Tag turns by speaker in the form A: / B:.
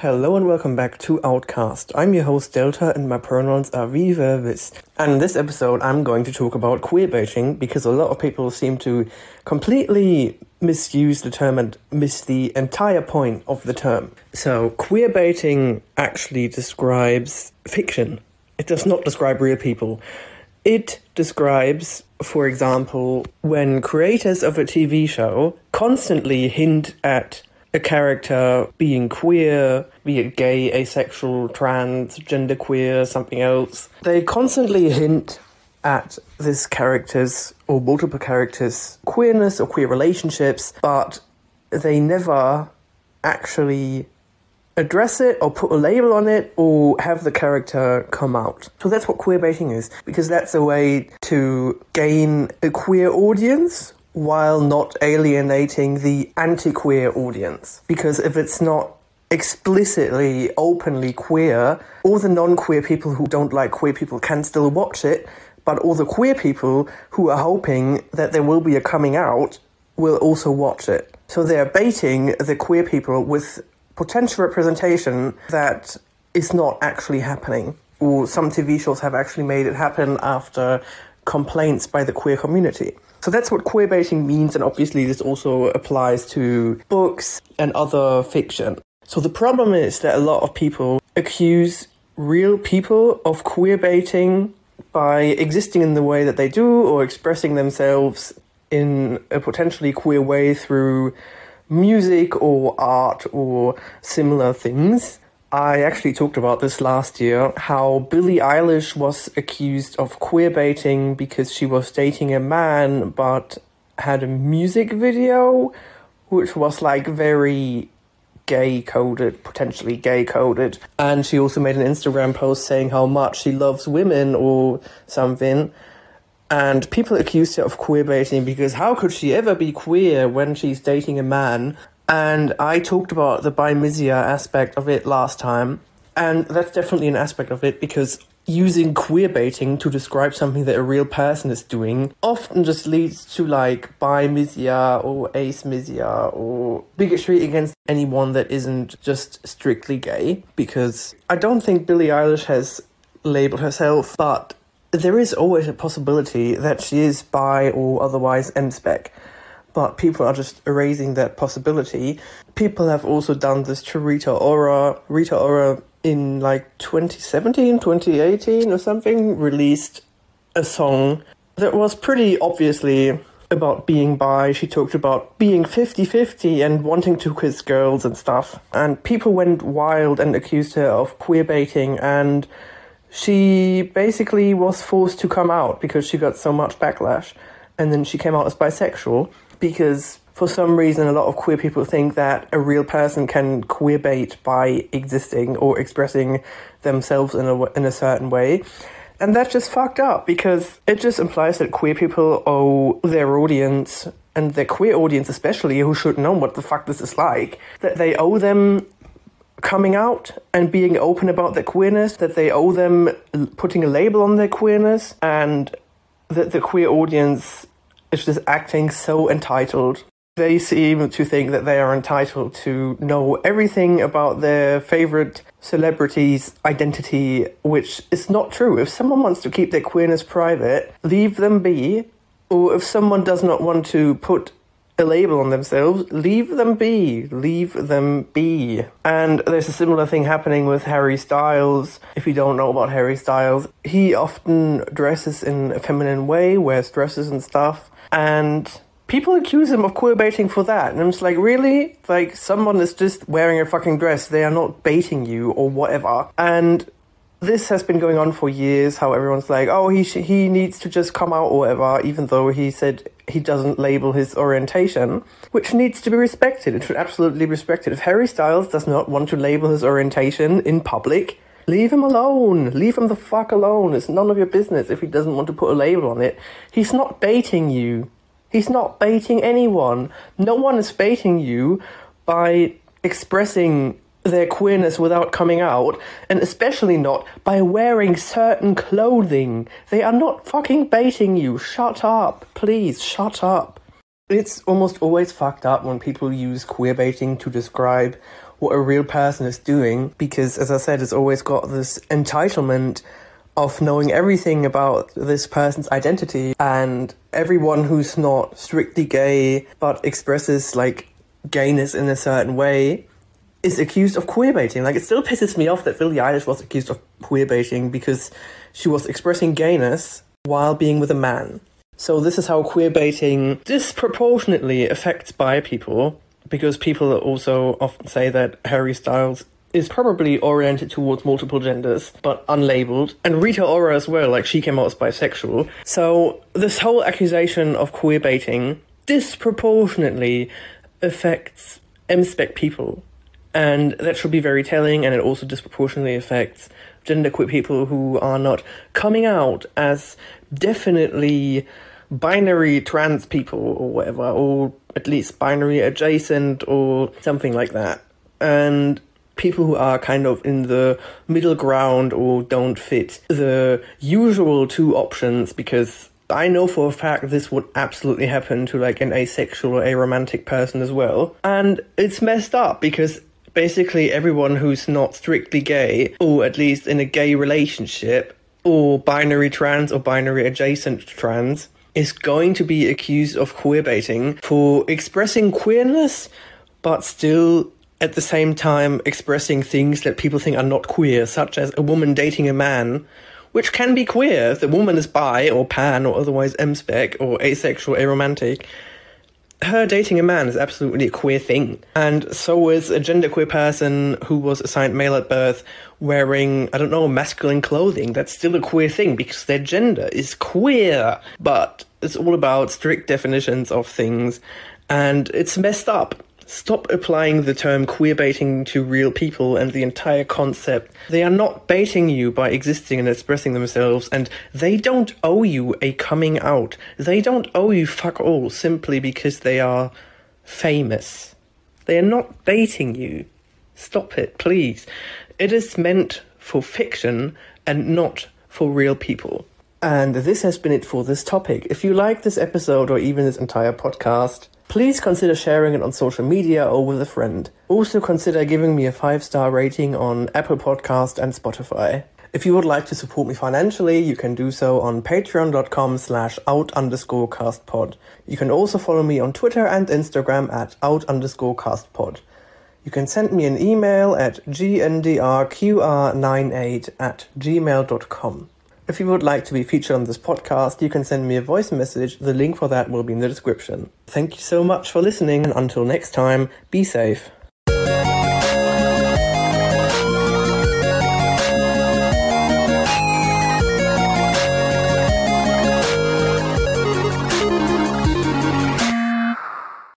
A: Hello and welcome back to Outcast. I'm your host Delta and my pronouns are we. And in this episode I'm going to talk about queerbaiting because a lot of people seem to completely misuse the term and miss the entire point of the term. So queerbaiting actually describes fiction. It does not describe real people. It describes, for example, when creators of a TV show constantly hint at a character being queer, be it gay, asexual, trans, genderqueer, something else. They constantly hint at this character's or multiple characters' queerness or queer relationships, but they never actually address it or put a label on it or have the character come out. So that's what queer baiting is, because that's a way to gain a queer audience while not alienating the anti queer audience. Because if it's not explicitly, openly queer, all the non queer people who don't like queer people can still watch it, but all the queer people who are hoping that there will be a coming out will also watch it. So they're baiting the queer people with potential representation that is not actually happening. Or some TV shows have actually made it happen after complaints by the queer community. So that's what queer baiting means, and obviously this also applies to books and other fiction. So the problem is that a lot of people accuse real people of queer baiting by existing in the way that they do or expressing themselves in a potentially queer way through music or art or similar things. I actually talked about this last year how Billie Eilish was accused of queer baiting because she was dating a man but had a music video which was like very gay coded, potentially gay coded. And she also made an Instagram post saying how much she loves women or something. And people accused her of queer baiting because how could she ever be queer when she's dating a man and I talked about the bimisia aspect of it last time, and that's definitely an aspect of it because using queer baiting to describe something that a real person is doing often just leads to like bimisia or acemisia or bigotry against anyone that isn't just strictly gay. Because I don't think Billie Eilish has labeled herself, but there is always a possibility that she is bi or otherwise M-spec but people are just erasing that possibility. People have also done this to Rita Ora. Rita Ora in like 2017, 2018 or something released a song that was pretty obviously about being bi. She talked about being 50 50 and wanting to kiss girls and stuff. And people went wild and accused her of queer baiting. And she basically was forced to come out because she got so much backlash. And then she came out as bisexual because for some reason a lot of queer people think that a real person can queer bait by existing or expressing themselves in a, in a certain way. And that's just fucked up because it just implies that queer people owe their audience and their queer audience especially who should know what the fuck this is like that they owe them coming out and being open about their queerness that they owe them putting a label on their queerness and that the queer audience is just acting so entitled. They seem to think that they are entitled to know everything about their favorite celebrity's identity, which is not true. If someone wants to keep their queerness private, leave them be. Or if someone does not want to put a label on themselves, leave them be. Leave them be. And there's a similar thing happening with Harry Styles. If you don't know about Harry Styles, he often dresses in a feminine way, wears dresses and stuff and people accuse him of queerbaiting for that. And I'm just like, really? Like, someone is just wearing a fucking dress. They are not baiting you or whatever. And this has been going on for years. How everyone's like, oh, he sh- he needs to just come out or whatever, even though he said he doesn't label his orientation, which needs to be respected. It should absolutely be respected. If Harry Styles does not want to label his orientation in public, Leave him alone. Leave him the fuck alone. It's none of your business if he doesn't want to put a label on it. He's not baiting you. He's not baiting anyone. No one is baiting you by expressing their queerness without coming out, and especially not by wearing certain clothing. They are not fucking baiting you. Shut up. Please, shut up. It's almost always fucked up when people use queer baiting to describe what a real person is doing because, as I said, it's always got this entitlement of knowing everything about this person's identity and everyone who's not strictly gay but expresses like gayness in a certain way is accused of queerbaiting. Like it still pisses me off that Billie Eilish was accused of queerbaiting because she was expressing gayness while being with a man. So this is how queerbaiting disproportionately affects bi people because people also often say that Harry Styles is probably oriented towards multiple genders, but unlabeled. And Rita Ora as well, like she came out as bisexual. So this whole accusation of queer baiting disproportionately affects M-spec people. And that should be very telling, and it also disproportionately affects genderqueer people who are not coming out as definitely binary trans people or whatever, or at least binary adjacent or something like that. And people who are kind of in the middle ground or don't fit the usual two options because I know for a fact this would absolutely happen to like an asexual or aromantic person as well. And it's messed up because basically everyone who's not strictly gay, or at least in a gay relationship, or binary trans or binary adjacent trans, is going to be accused of queer baiting for expressing queerness, but still at the same time expressing things that people think are not queer, such as a woman dating a man, which can be queer if the woman is bi or pan or otherwise M-spec or asexual, aromantic. Her dating a man is absolutely a queer thing. And so is a genderqueer person who was assigned male at birth wearing, I don't know, masculine clothing. That's still a queer thing because their gender is queer. But it's all about strict definitions of things and it's messed up Stop applying the term queer baiting to real people and the entire concept. They are not baiting you by existing and expressing themselves, and they don't owe you a coming out. They don't owe you fuck all simply because they are famous. They are not baiting you. Stop it, please. It is meant for fiction and not for real people. And this has been it for this topic. If you like this episode or even this entire podcast, Please consider sharing it on social media or with a friend. Also consider giving me a 5-star rating on Apple Podcast and Spotify. If you would like to support me financially, you can do so on patreon.com slash out underscore castpod. You can also follow me on Twitter and Instagram at out underscore castpod. You can send me an email at gndrqr98 at gmail.com. If you would like to be featured on this podcast, you can send me a voice message. The link for that will be in the description. Thank you so much for listening, and until next time, be safe.